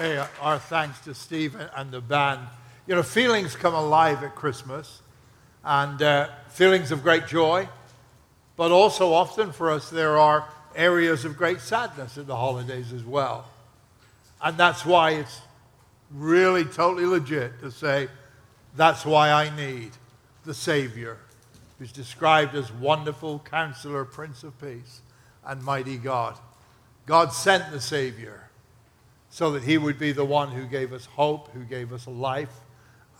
Hey, our thanks to Steve and the band. You know, feelings come alive at Christmas, and uh, feelings of great joy, but also often for us there are areas of great sadness at the holidays as well. And that's why it's really totally legit to say, that's why I need the Savior, who's described as wonderful counselor, Prince of Peace, and mighty God. God sent the Savior so that he would be the one who gave us hope, who gave us life,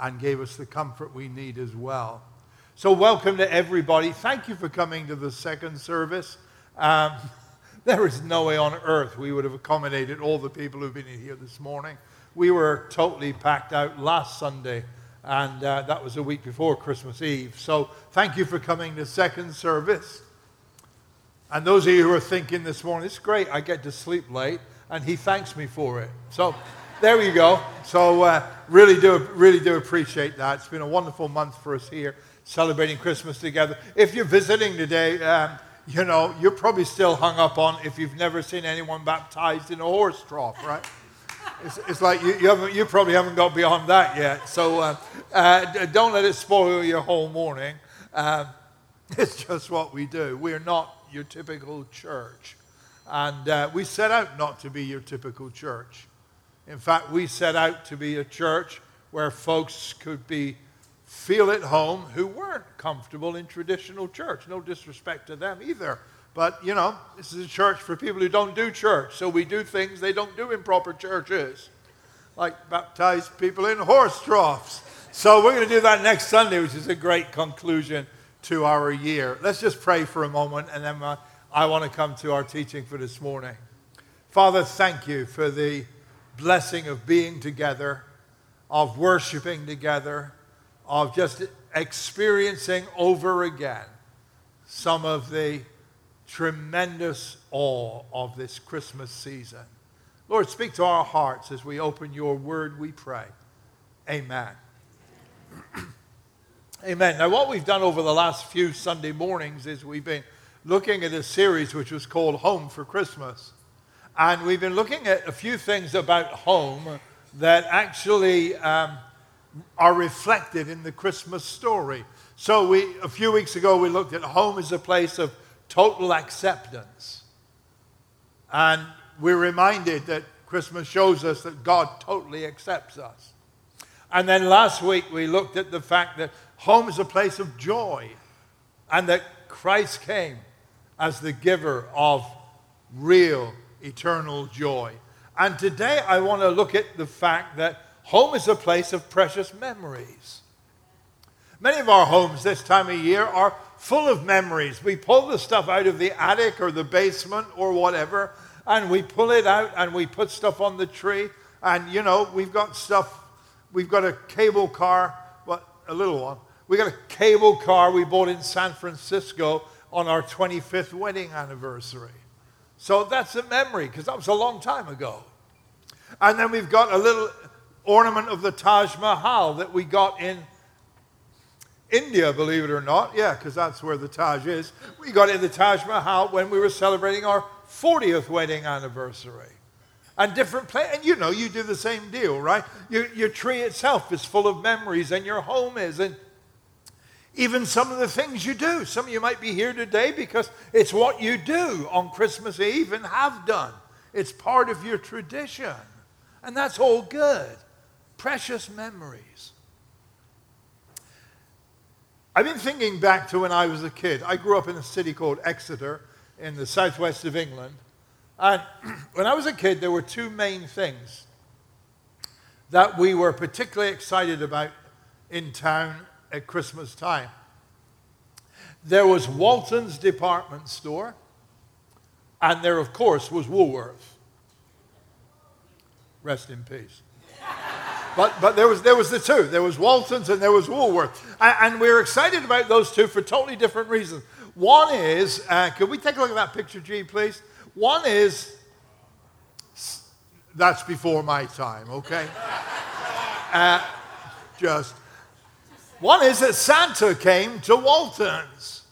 and gave us the comfort we need as well. So, welcome to everybody. Thank you for coming to the second service. Um, there is no way on earth we would have accommodated all the people who've been here this morning. We were totally packed out last Sunday, and uh, that was a week before Christmas Eve. So, thank you for coming to second service. And those of you who are thinking this morning, it's great, I get to sleep late and he thanks me for it. So there you go. So uh, really do really do appreciate that. It's been a wonderful month for us here, celebrating Christmas together. If you're visiting today, um, you know you're probably still hung up on if you've never seen anyone baptized in a horse trough, right? It's, it's like you, you, you, probably haven't got beyond that yet. So uh, uh, don't let it spoil your whole morning. Um, it's just what we do. We're not your typical church. And uh, we set out not to be your typical church. In fact, we set out to be a church where folks could be feel at home who weren't comfortable in traditional church. No disrespect to them either. But, you know, this is a church for people who don't do church. So we do things they don't do in proper churches, like baptize people in horse troughs. So we're going to do that next Sunday, which is a great conclusion to our year. Let's just pray for a moment and then. Uh, I want to come to our teaching for this morning. Father, thank you for the blessing of being together, of worshiping together, of just experiencing over again some of the tremendous awe of this Christmas season. Lord, speak to our hearts as we open your word, we pray. Amen. Amen. Now, what we've done over the last few Sunday mornings is we've been looking at a series which was called Home for Christmas. And we've been looking at a few things about home that actually um, are reflected in the Christmas story. So, we, a few weeks ago, we looked at home as a place of total acceptance. And we're reminded that Christmas shows us that God totally accepts us. And then last week, we looked at the fact that home is a place of joy and that Christ came as the giver of real eternal joy. And today I want to look at the fact that home is a place of precious memories. Many of our homes this time of year are full of memories. We pull the stuff out of the attic or the basement or whatever, and we pull it out and we put stuff on the tree. And, you know, we've got stuff, we've got a cable car, but a little one. We got a cable car we bought in San Francisco on our 25th wedding anniversary. So that's a memory because that was a long time ago. And then we've got a little ornament of the Taj Mahal that we got in India, believe it or not. Yeah, because that's where the Taj is. We got in the Taj Mahal when we were celebrating our 40th wedding anniversary. And different play, and you know, you do the same deal, right? Your, your tree itself is full of memories, and your home is. And even some of the things you do. Some of you might be here today because it's what you do on Christmas Eve and have done. It's part of your tradition. And that's all good. Precious memories. I've been thinking back to when I was a kid. I grew up in a city called Exeter in the southwest of England. And when I was a kid, there were two main things that we were particularly excited about in town at Christmas time. There was Walton's department store, and there, of course, was Woolworth. Rest in peace. But, but there, was, there was the two. There was Walton's and there was Woolworth. And, and we're excited about those two for totally different reasons. One is, uh, could we take a look at that picture, G, please? One is, that's before my time, okay? Uh, just one is that Santa came to Walton's.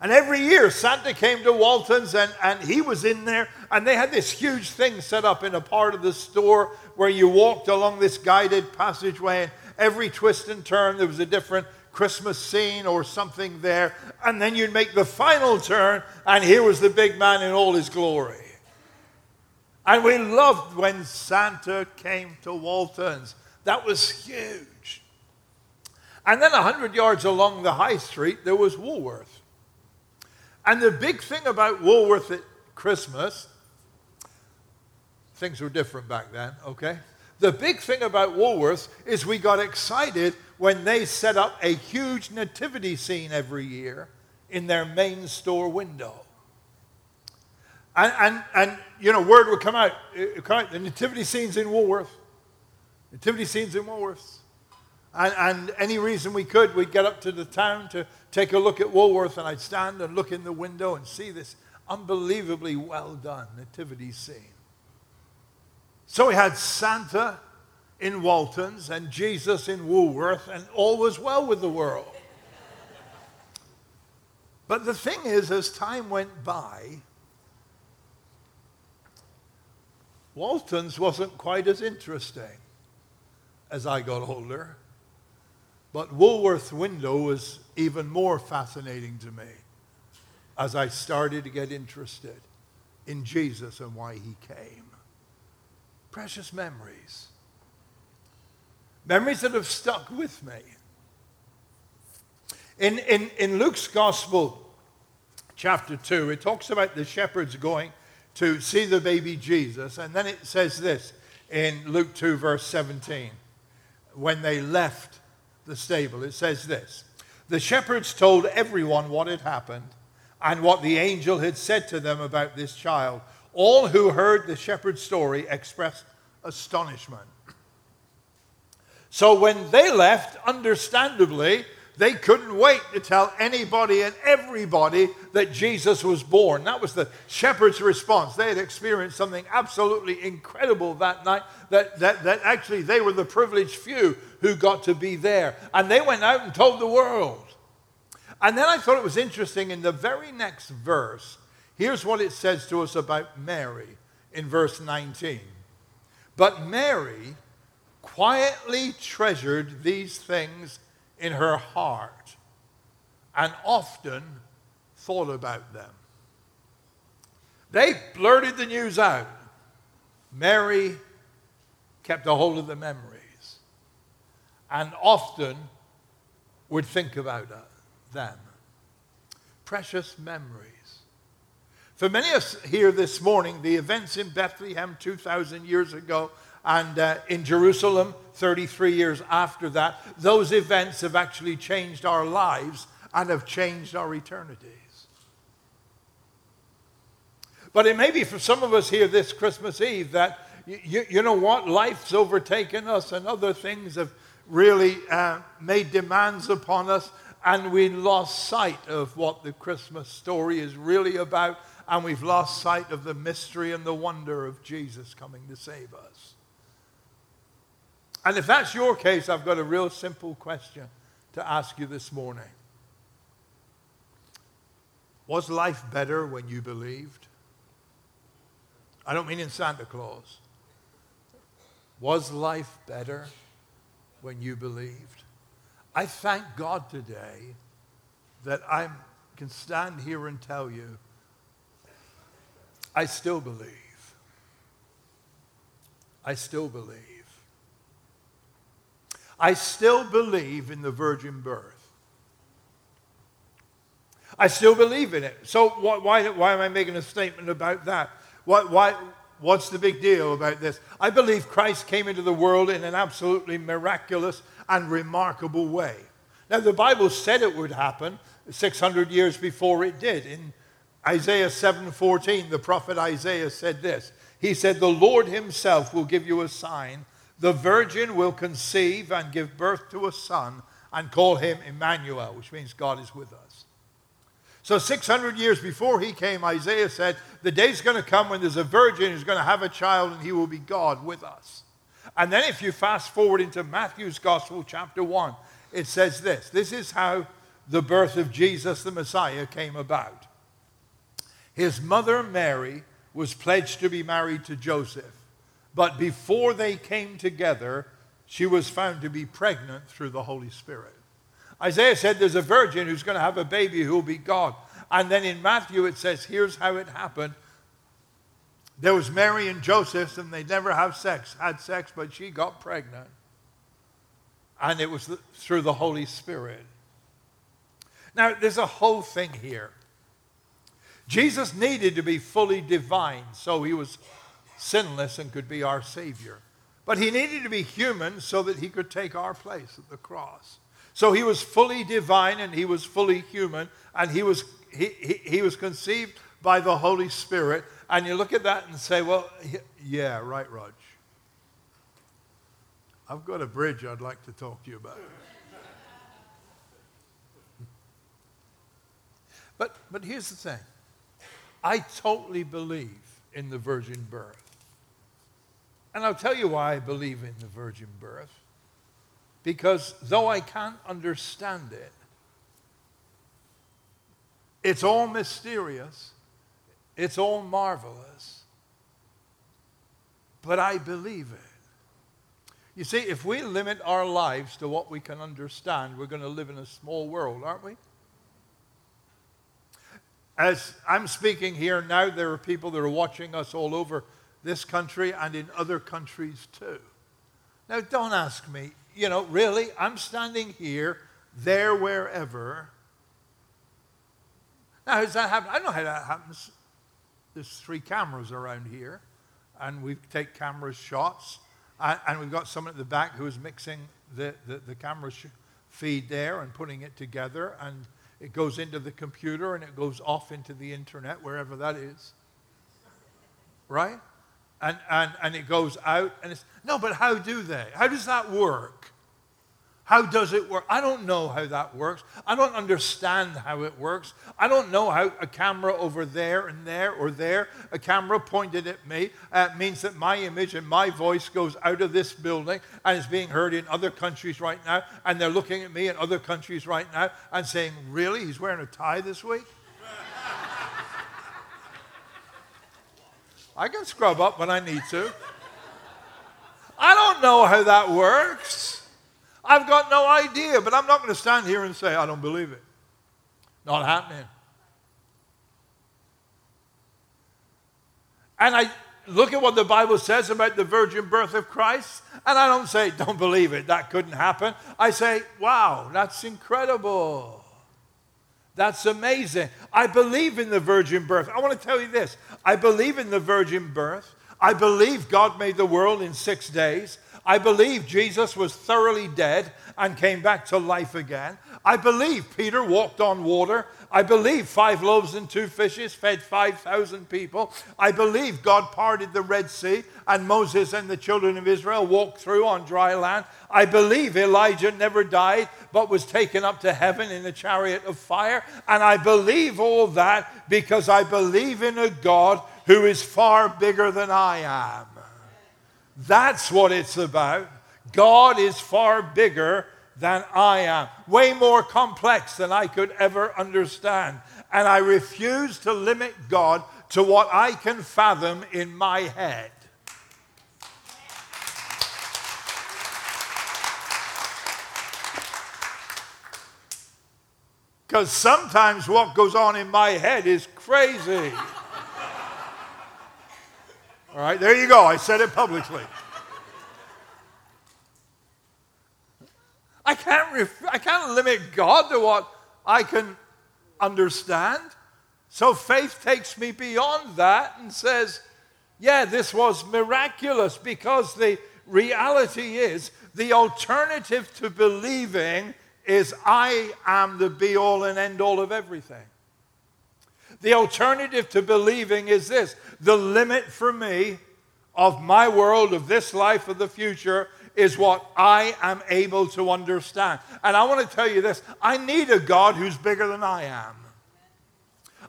And every year, Santa came to Walton's and, and he was in there. And they had this huge thing set up in a part of the store where you walked along this guided passageway. And every twist and turn, there was a different Christmas scene or something there. And then you'd make the final turn, and here was the big man in all his glory. And we loved when Santa came to Walton's. That was huge. And then 100 yards along the high street, there was Woolworth. And the big thing about Woolworth at Christmas, things were different back then, okay? The big thing about Woolworths is we got excited when they set up a huge nativity scene every year in their main store window. And, and, and you know, word would come out, come out, the nativity scenes in Woolworth. Nativity scenes in Woolworths. And, and, any reason we could, we'd get up to the town to take a look at Woolworth, and I'd stand and look in the window and see this unbelievably well done nativity scene. So we had Santa in Walton's and Jesus in Woolworth, and all was well with the world. But the thing is, as time went by, Walton's wasn't quite as interesting as I got older. But Woolworth's window was even more fascinating to me as I started to get interested in Jesus and why he came. Precious memories. Memories that have stuck with me. In, in, in Luke's Gospel, chapter 2, it talks about the shepherds going to see the baby Jesus. And then it says this in Luke 2, verse 17. When they left the stable. It says this The shepherds told everyone what had happened and what the angel had said to them about this child. All who heard the shepherd's story expressed astonishment. So when they left, understandably, they couldn't wait to tell anybody and everybody that Jesus was born. That was the shepherd's response. They had experienced something absolutely incredible that night, that, that, that actually they were the privileged few who got to be there. And they went out and told the world. And then I thought it was interesting in the very next verse, here's what it says to us about Mary in verse 19. But Mary quietly treasured these things in her heart and often thought about them. They blurted the news out. Mary kept a hold of the memories and often would think about uh, them. Precious memories. For many of us here this morning, the events in Bethlehem 2,000 years ago and uh, in Jerusalem 33 years after that, those events have actually changed our lives and have changed our eternities. But it may be for some of us here this Christmas Eve that, you, you know what, life's overtaken us and other things have really uh, made demands upon us, and we lost sight of what the Christmas story is really about, and we've lost sight of the mystery and the wonder of Jesus coming to save us. And if that's your case, I've got a real simple question to ask you this morning. Was life better when you believed? I don't mean in Santa Claus. Was life better when you believed? I thank God today that I can stand here and tell you I still believe. I still believe. I still believe in the virgin birth. I still believe in it. So why, why am I making a statement about that? Why, why, what's the big deal about this? I believe Christ came into the world in an absolutely miraculous and remarkable way. Now, the Bible said it would happen 600 years before it did. In Isaiah 7:14, the prophet Isaiah said this. He said, "The Lord himself will give you a sign the virgin will conceive and give birth to a son and call him Emmanuel, which means God is with us. So 600 years before he came, Isaiah said, the day's going to come when there's a virgin who's going to have a child and he will be God with us. And then if you fast forward into Matthew's Gospel, chapter 1, it says this. This is how the birth of Jesus the Messiah came about. His mother Mary was pledged to be married to Joseph, but before they came together, she was found to be pregnant through the Holy Spirit. Isaiah said there's a virgin who's going to have a baby who will be God. And then in Matthew it says, here's how it happened. There was Mary and Joseph, and they never have sex, had sex, but she got pregnant. And it was through the Holy Spirit. Now, there's a whole thing here. Jesus needed to be fully divine, so he was sinless and could be our Savior. But he needed to be human so that he could take our place at the cross. So he was fully divine and he was fully human, and he was, he, he, he was conceived by the Holy Spirit. And you look at that and say, well, yeah, right, Rog. I've got a bridge I'd like to talk to you about. but, but here's the thing I totally believe in the virgin birth. And I'll tell you why I believe in the virgin birth. Because though I can't understand it, it's all mysterious, it's all marvelous, but I believe it. You see, if we limit our lives to what we can understand, we're going to live in a small world, aren't we? As I'm speaking here now, there are people that are watching us all over this country and in other countries too. Now, don't ask me, you know, really, I'm standing here, there, wherever. Now, does that happen? I know how that happens. There's three cameras around here, and we take camera shots, and, and we've got someone at the back who is mixing the, the, the camera sh- feed there and putting it together, and it goes into the computer and it goes off into the internet, wherever that is. Right? And, and, and it goes out and it's no but how do they? How does that work? How does it work? I don't know how that works. I don't understand how it works. I don't know how a camera over there and there or there a camera pointed at me uh, means that my image and my voice goes out of this building and is being heard in other countries right now. And they're looking at me in other countries right now and saying really? He's wearing a tie this week I can scrub up when I need to. I don't know how that works. I've got no idea, but I'm not going to stand here and say, I don't believe it. Not happening. And I look at what the Bible says about the virgin birth of Christ, and I don't say, don't believe it, that couldn't happen. I say, wow, that's incredible. That's amazing. I believe in the virgin birth. I want to tell you this I believe in the virgin birth. I believe God made the world in six days. I believe Jesus was thoroughly dead and came back to life again. I believe Peter walked on water. I believe five loaves and two fishes fed 5,000 people. I believe God parted the Red Sea and Moses and the children of Israel walked through on dry land. I believe Elijah never died but was taken up to heaven in a chariot of fire. And I believe all that because I believe in a God who is far bigger than I am. That's what it's about. God is far bigger than I am, way more complex than I could ever understand. And I refuse to limit God to what I can fathom in my head. Because sometimes what goes on in my head is crazy. All right, there you go. I said it publicly. I can't, ref- I can't limit God to what I can understand. So faith takes me beyond that and says, yeah, this was miraculous because the reality is the alternative to believing is I am the be all and end all of everything. The alternative to believing is this the limit for me of my world, of this life, of the future, is what I am able to understand. And I want to tell you this I need a God who's bigger than I am.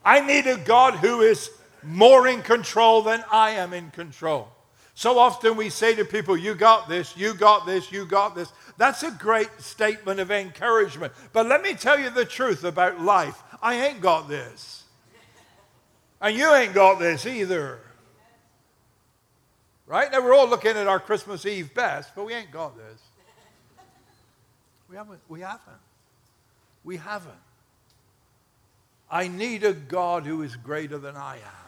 I need a God who is more in control than I am in control. So often we say to people, You got this, you got this, you got this. That's a great statement of encouragement. But let me tell you the truth about life I ain't got this. And you ain't got this either. Right? Now we're all looking at our Christmas Eve best, but we ain't got this. We haven't. We haven't. We haven't. I need a God who is greater than I am.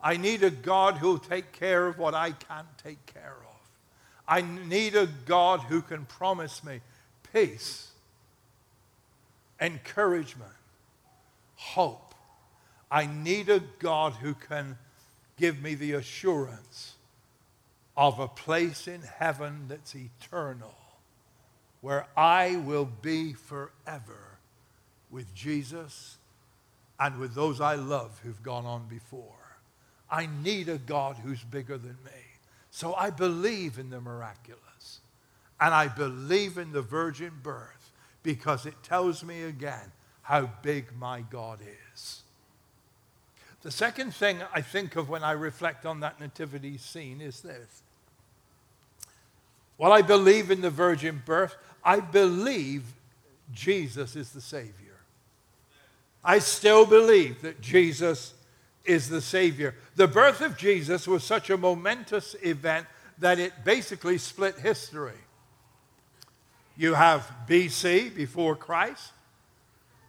I need a God who'll take care of what I can't take care of. I need a God who can promise me peace, encouragement, hope. I need a God who can give me the assurance of a place in heaven that's eternal, where I will be forever with Jesus and with those I love who've gone on before. I need a God who's bigger than me. So I believe in the miraculous. And I believe in the virgin birth because it tells me again how big my God is. The second thing I think of when I reflect on that nativity scene is this. While I believe in the virgin birth, I believe Jesus is the Savior. I still believe that Jesus is the Savior. The birth of Jesus was such a momentous event that it basically split history. You have BC, before Christ.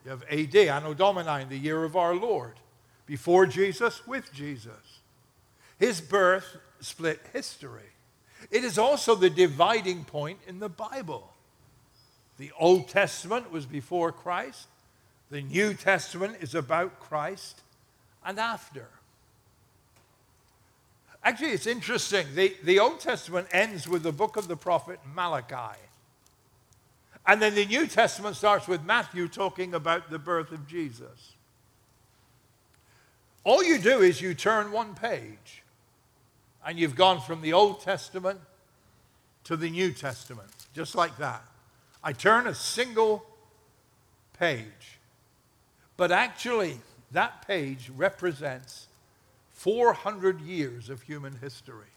You have AD, Anno Domini, the year of our Lord. Before Jesus, with Jesus. His birth split history. It is also the dividing point in the Bible. The Old Testament was before Christ. The New Testament is about Christ and after. Actually, it's interesting. The, the Old Testament ends with the book of the prophet Malachi. And then the New Testament starts with Matthew talking about the birth of Jesus. All you do is you turn one page, and you've gone from the Old Testament to the New Testament, just like that. I turn a single page. But actually, that page represents 400 years of human history.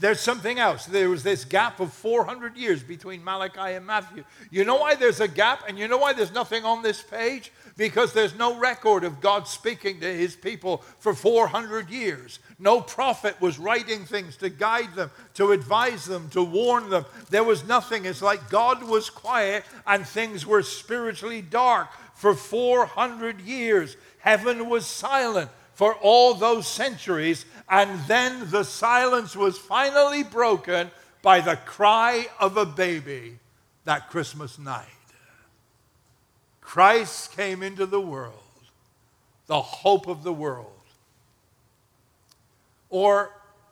There's something else. There was this gap of 400 years between Malachi and Matthew. You know why there's a gap and you know why there's nothing on this page? Because there's no record of God speaking to his people for 400 years. No prophet was writing things to guide them, to advise them, to warn them. There was nothing. It's like God was quiet and things were spiritually dark for 400 years. Heaven was silent for all those centuries. And then the silence was finally broken by the cry of a baby that Christmas night. Christ came into the world, the hope of the world. Or,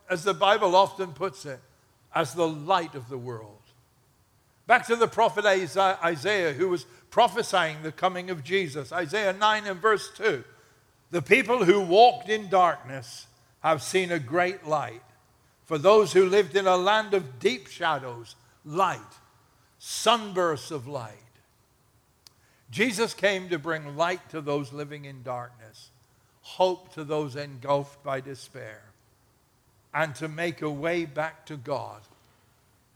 as the Bible often puts it, as the light of the world. Back to the prophet Isaiah, who was prophesying the coming of Jesus. Isaiah 9 and verse 2. The people who walked in darkness have seen a great light. For those who lived in a land of deep shadows, light, sunbursts of light. Jesus came to bring light to those living in darkness, hope to those engulfed by despair, and to make a way back to God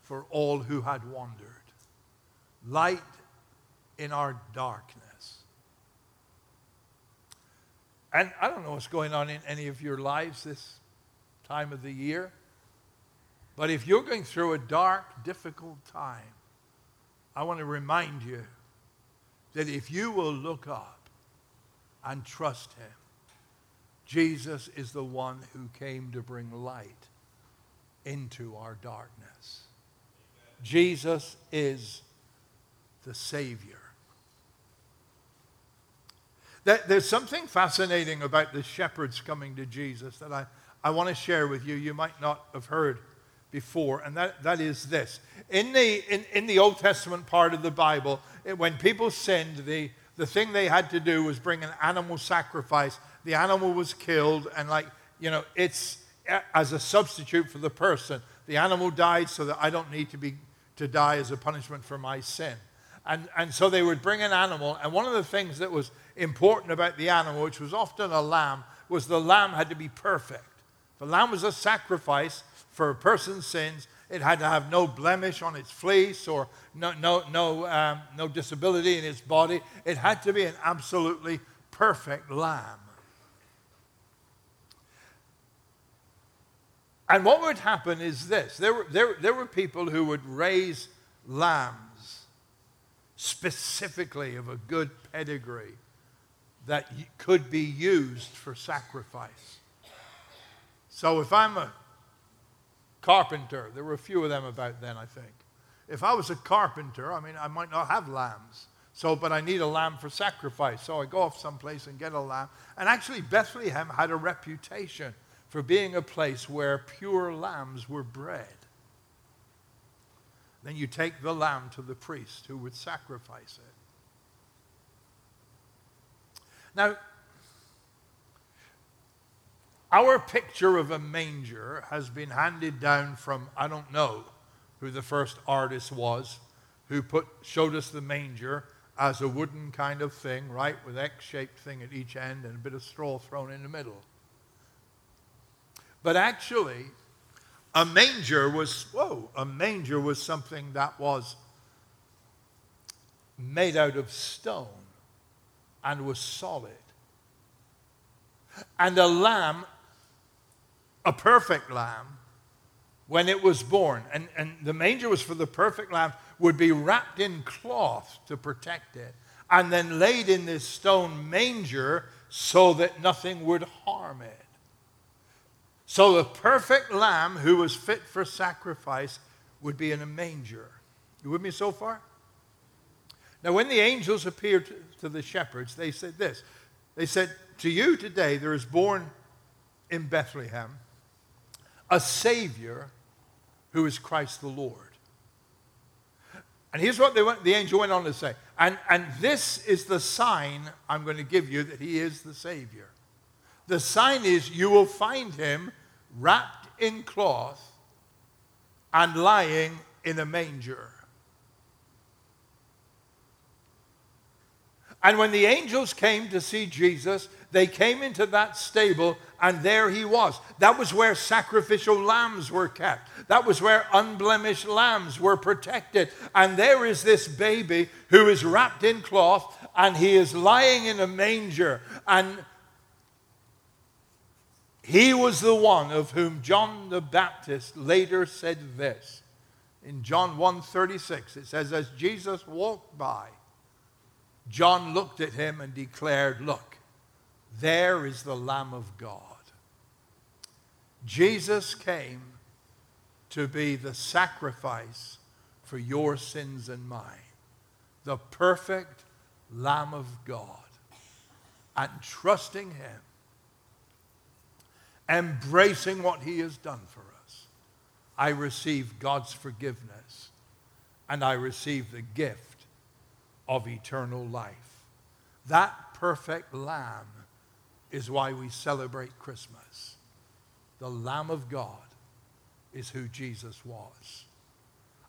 for all who had wandered. Light in our darkness. And I don't know what's going on in any of your lives this time of the year, but if you're going through a dark, difficult time, I want to remind you that if you will look up and trust Him, Jesus is the one who came to bring light into our darkness. Jesus is the Savior. There's something fascinating about the shepherds coming to Jesus that I, I want to share with you. You might not have heard before, and that, that is this. In the, in, in the Old Testament part of the Bible, when people sinned, the, the thing they had to do was bring an animal sacrifice. The animal was killed, and like, you know, it's as a substitute for the person. The animal died so that I don't need to, be, to die as a punishment for my sin. And, and so they would bring an animal, and one of the things that was important about the animal, which was often a lamb, was the lamb had to be perfect. The lamb was a sacrifice for a person's sins, it had to have no blemish on its fleece or no, no, no, um, no disability in its body. It had to be an absolutely perfect lamb. And what would happen is this there were, there, there were people who would raise lambs specifically of a good pedigree that could be used for sacrifice. So if I'm a carpenter. There were a few of them about then, I think. If I was a carpenter, I mean, I might not have lambs. So, but I need a lamb for sacrifice. So I go off someplace and get a lamb. And actually, Bethlehem had a reputation for being a place where pure lambs were bred. Then you take the lamb to the priest who would sacrifice it. Now, our picture of a manger has been handed down from, I don't know who the first artist was, who put, showed us the manger as a wooden kind of thing, right, with X shaped thing at each end and a bit of straw thrown in the middle. But actually, a manger was, whoa, a manger was something that was made out of stone and was solid. And a lamb a perfect lamb when it was born. And, and the manger was for the perfect lamb, would be wrapped in cloth to protect it, and then laid in this stone manger so that nothing would harm it. So the perfect lamb who was fit for sacrifice would be in a manger. You with me so far? Now, when the angels appeared to, the shepherds, they said this. They said, To you today there is born in Bethlehem a Savior who is Christ the Lord. And here's what went, the angel went on to say. And, and this is the sign I'm going to give you that he is the Savior. The sign is you will find him wrapped in cloth and lying in a manger. And when the angels came to see Jesus, they came into that stable and there he was. That was where sacrificial lambs were kept. That was where unblemished lambs were protected. And there is this baby who is wrapped in cloth and he is lying in a manger. And he was the one of whom John the Baptist later said this. In John 1:36 it says as Jesus walked by John looked at him and declared, "Look, there is the lamb of God." Jesus came to be the sacrifice for your sins and mine, the perfect Lamb of God, and trusting Him, embracing what He has done for us, I receive God's forgiveness and I receive the gift of eternal life. That perfect Lamb is why we celebrate Christmas the Lamb of God is who Jesus was.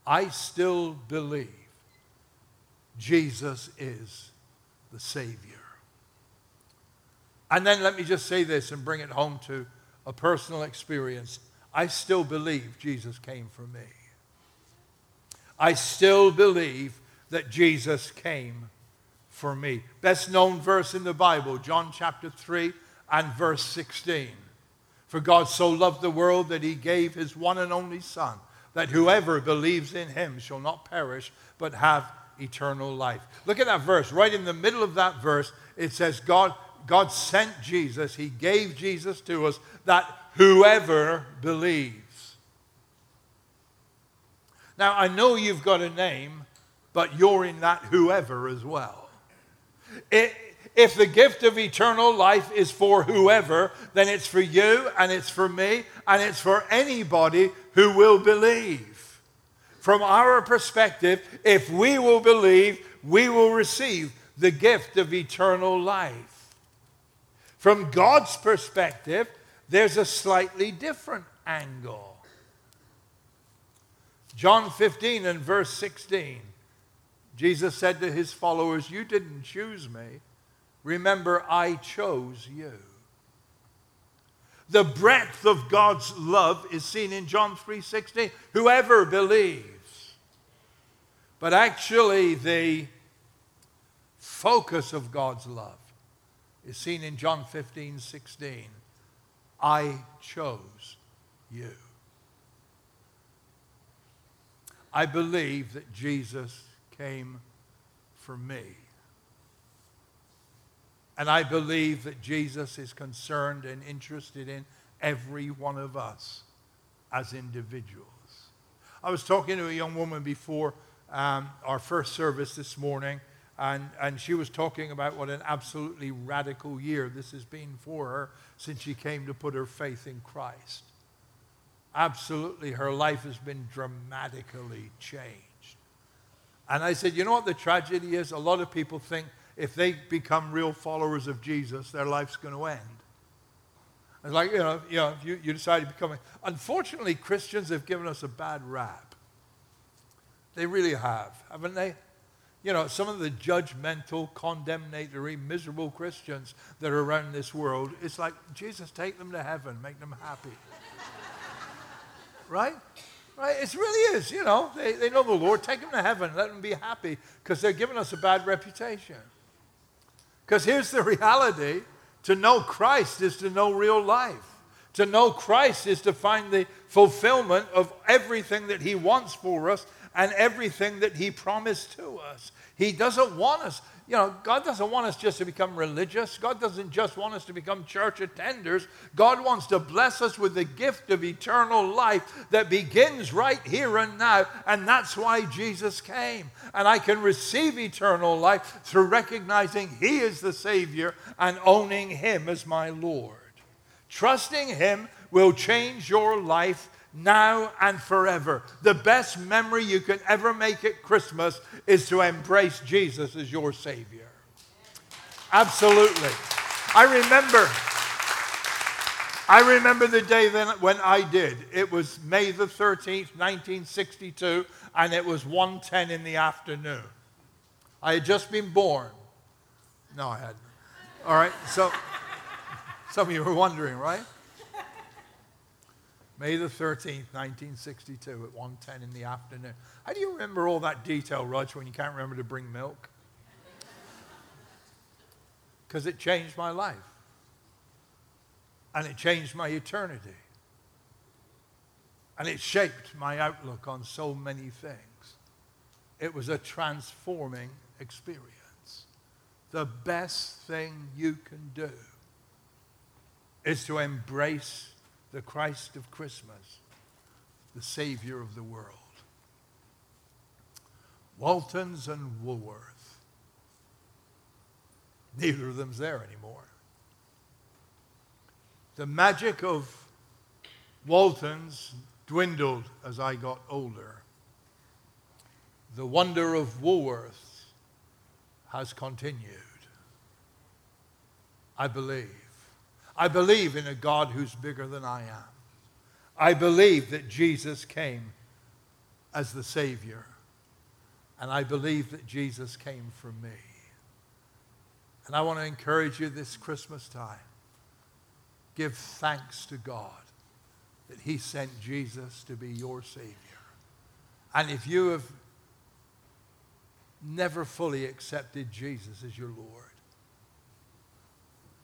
I still believe Jesus is the Savior. And then let me just say this and bring it home to a personal experience. I still believe Jesus came for me. I still believe that Jesus came for me. Best known verse in the Bible, John chapter 3 and verse 16. For God so loved the world that he gave his one and only Son, that whoever believes in him shall not perish, but have eternal life. Look at that verse. Right in the middle of that verse, it says, God, God sent Jesus, he gave Jesus to us, that whoever believes. Now, I know you've got a name, but you're in that whoever as well. It, if the gift of eternal life is for whoever, then it's for you and it's for me and it's for anybody who will believe. From our perspective, if we will believe, we will receive the gift of eternal life. From God's perspective, there's a slightly different angle. John 15 and verse 16, Jesus said to his followers, You didn't choose me Remember, I chose you. The breadth of God's love is seen in John 3:16. Whoever believes. But actually the focus of God's love is seen in John 15, 16. I chose you. I believe that Jesus came for me. And I believe that Jesus is concerned and interested in every one of us as individuals. I was talking to a young woman before um, our first service this morning, and, and she was talking about what an absolutely radical year this has been for her since she came to put her faith in Christ. Absolutely, her life has been dramatically changed. And I said, you know what the tragedy is? A lot of people think if they become real followers of Jesus, their life's going to end. It's like, you know, you, know, you, you decide to become. A, unfortunately, Christians have given us a bad rap. They really have, haven't they? You know, some of the judgmental, condemnatory, miserable Christians that are around this world, it's like, Jesus, take them to heaven, make them happy. right? Right? It really is. You know, they, they know the Lord. Take them to heaven. Let them be happy because they're giving us a bad reputation. Because here's the reality to know Christ is to know real life. To know Christ is to find the fulfillment of everything that He wants for us and everything that He promised to us. He doesn't want us, you know, God doesn't want us just to become religious. God doesn't just want us to become church attenders. God wants to bless us with the gift of eternal life that begins right here and now. And that's why Jesus came. And I can receive eternal life through recognizing He is the Savior and owning Him as my Lord. Trusting Him will change your life now and forever. The best memory you can ever make at Christmas is to embrace Jesus as your Savior. Absolutely. I remember. I remember the day then when I did. It was May the 13th, 1962, and it was 1:10 in the afternoon. I had just been born. No, I hadn't. All right, so some of you were wondering, right? May the 13th, 1962 at 1.10 in the afternoon. How do you remember all that detail, Roger, when you can't remember to bring milk? Because it changed my life. And it changed my eternity. And it shaped my outlook on so many things. It was a transforming experience. The best thing you can do is to embrace the Christ of Christmas, the Savior of the world. Waltons and Woolworth. Neither of them's there anymore. The magic of Waltons dwindled as I got older. The wonder of Woolworth has continued. I believe. I believe in a God who's bigger than I am. I believe that Jesus came as the Savior. And I believe that Jesus came for me. And I want to encourage you this Christmas time. Give thanks to God that He sent Jesus to be your Savior. And if you have never fully accepted Jesus as your Lord,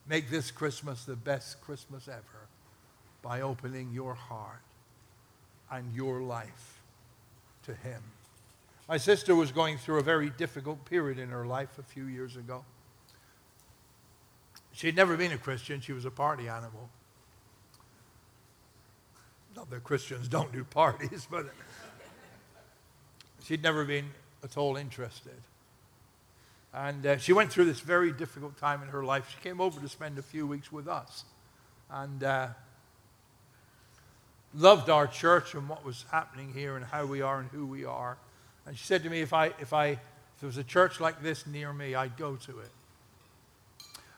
Make this Christmas the best Christmas ever by opening your heart and your life to Him. My sister was going through a very difficult period in her life a few years ago. She'd never been a Christian, she was a party animal. Not that Christians don't do parties, but she'd never been at all interested. And uh, she went through this very difficult time in her life. She came over to spend a few weeks with us and uh, loved our church and what was happening here and how we are and who we are. And she said to me, if, I, if, I, if there was a church like this near me, I'd go to it.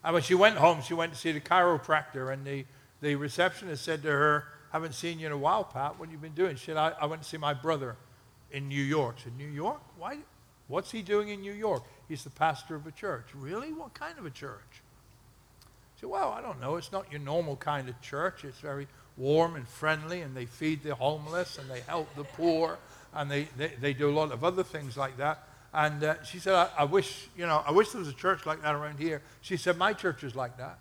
And when she went home, she went to see the chiropractor, and the, the receptionist said to her, Haven't seen you in a while, Pat. What have you been doing? She said, I, I went to see my brother in New York. She said, New York? Why? What's he doing in New York? He's the pastor of a church. Really? What kind of a church? She said, Well, I don't know. It's not your normal kind of church. It's very warm and friendly, and they feed the homeless and they help the poor, and they, they, they do a lot of other things like that. And uh, she said, I, I wish, you know, I wish there was a church like that around here. She said, My church is like that.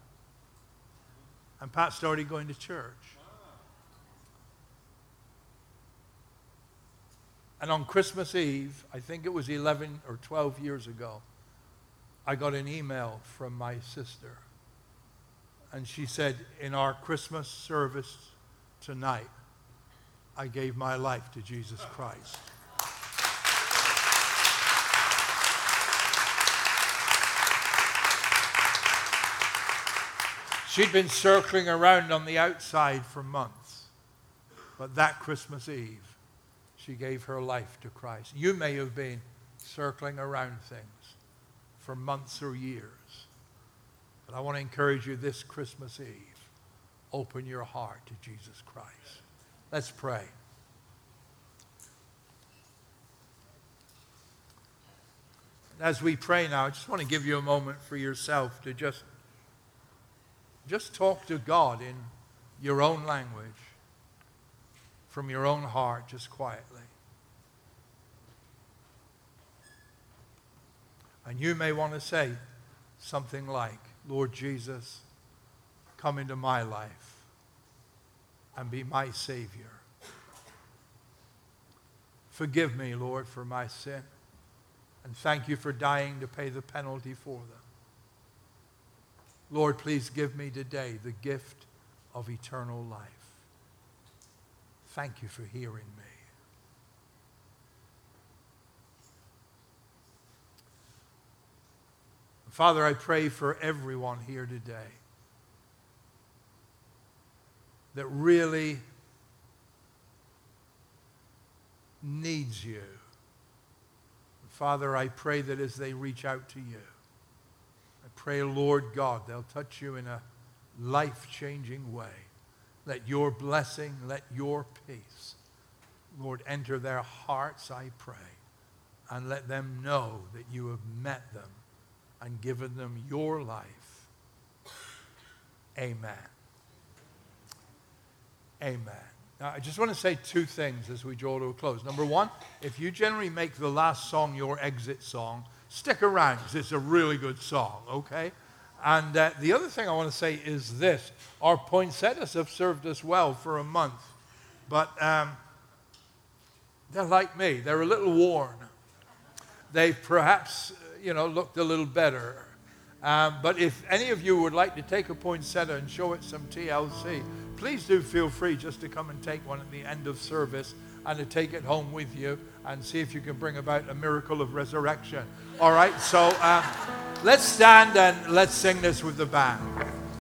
And Pat started going to church. And on Christmas Eve, I think it was 11 or 12 years ago, I got an email from my sister. And she said, In our Christmas service tonight, I gave my life to Jesus Christ. She'd been circling around on the outside for months. But that Christmas Eve, she gave her life to Christ. You may have been circling around things for months or years. But I want to encourage you this Christmas Eve open your heart to Jesus Christ. Let's pray. As we pray now, I just want to give you a moment for yourself to just just talk to God in your own language, from your own heart, just quietly. And you may want to say something like, Lord Jesus, come into my life and be my Savior. Forgive me, Lord, for my sin. And thank you for dying to pay the penalty for them. Lord, please give me today the gift of eternal life. Thank you for hearing me. Father, I pray for everyone here today that really needs you. Father, I pray that as they reach out to you, I pray, Lord God, they'll touch you in a life changing way. Let your blessing, let your peace, Lord, enter their hearts, I pray. And let them know that you have met them and given them your life. Amen. Amen. Now, I just want to say two things as we draw to a close. Number one, if you generally make the last song your exit song, stick around because it's a really good song, okay? And uh, the other thing I want to say is this our poinsettias have served us well for a month, but um, they're like me, they're a little worn. They've perhaps, uh, you know, looked a little better. Um, but if any of you would like to take a poinsettia and show it some TLC, please do feel free just to come and take one at the end of service and to take it home with you and see if you can bring about a miracle of resurrection. All right, so uh, let's stand and let's sing this with the band.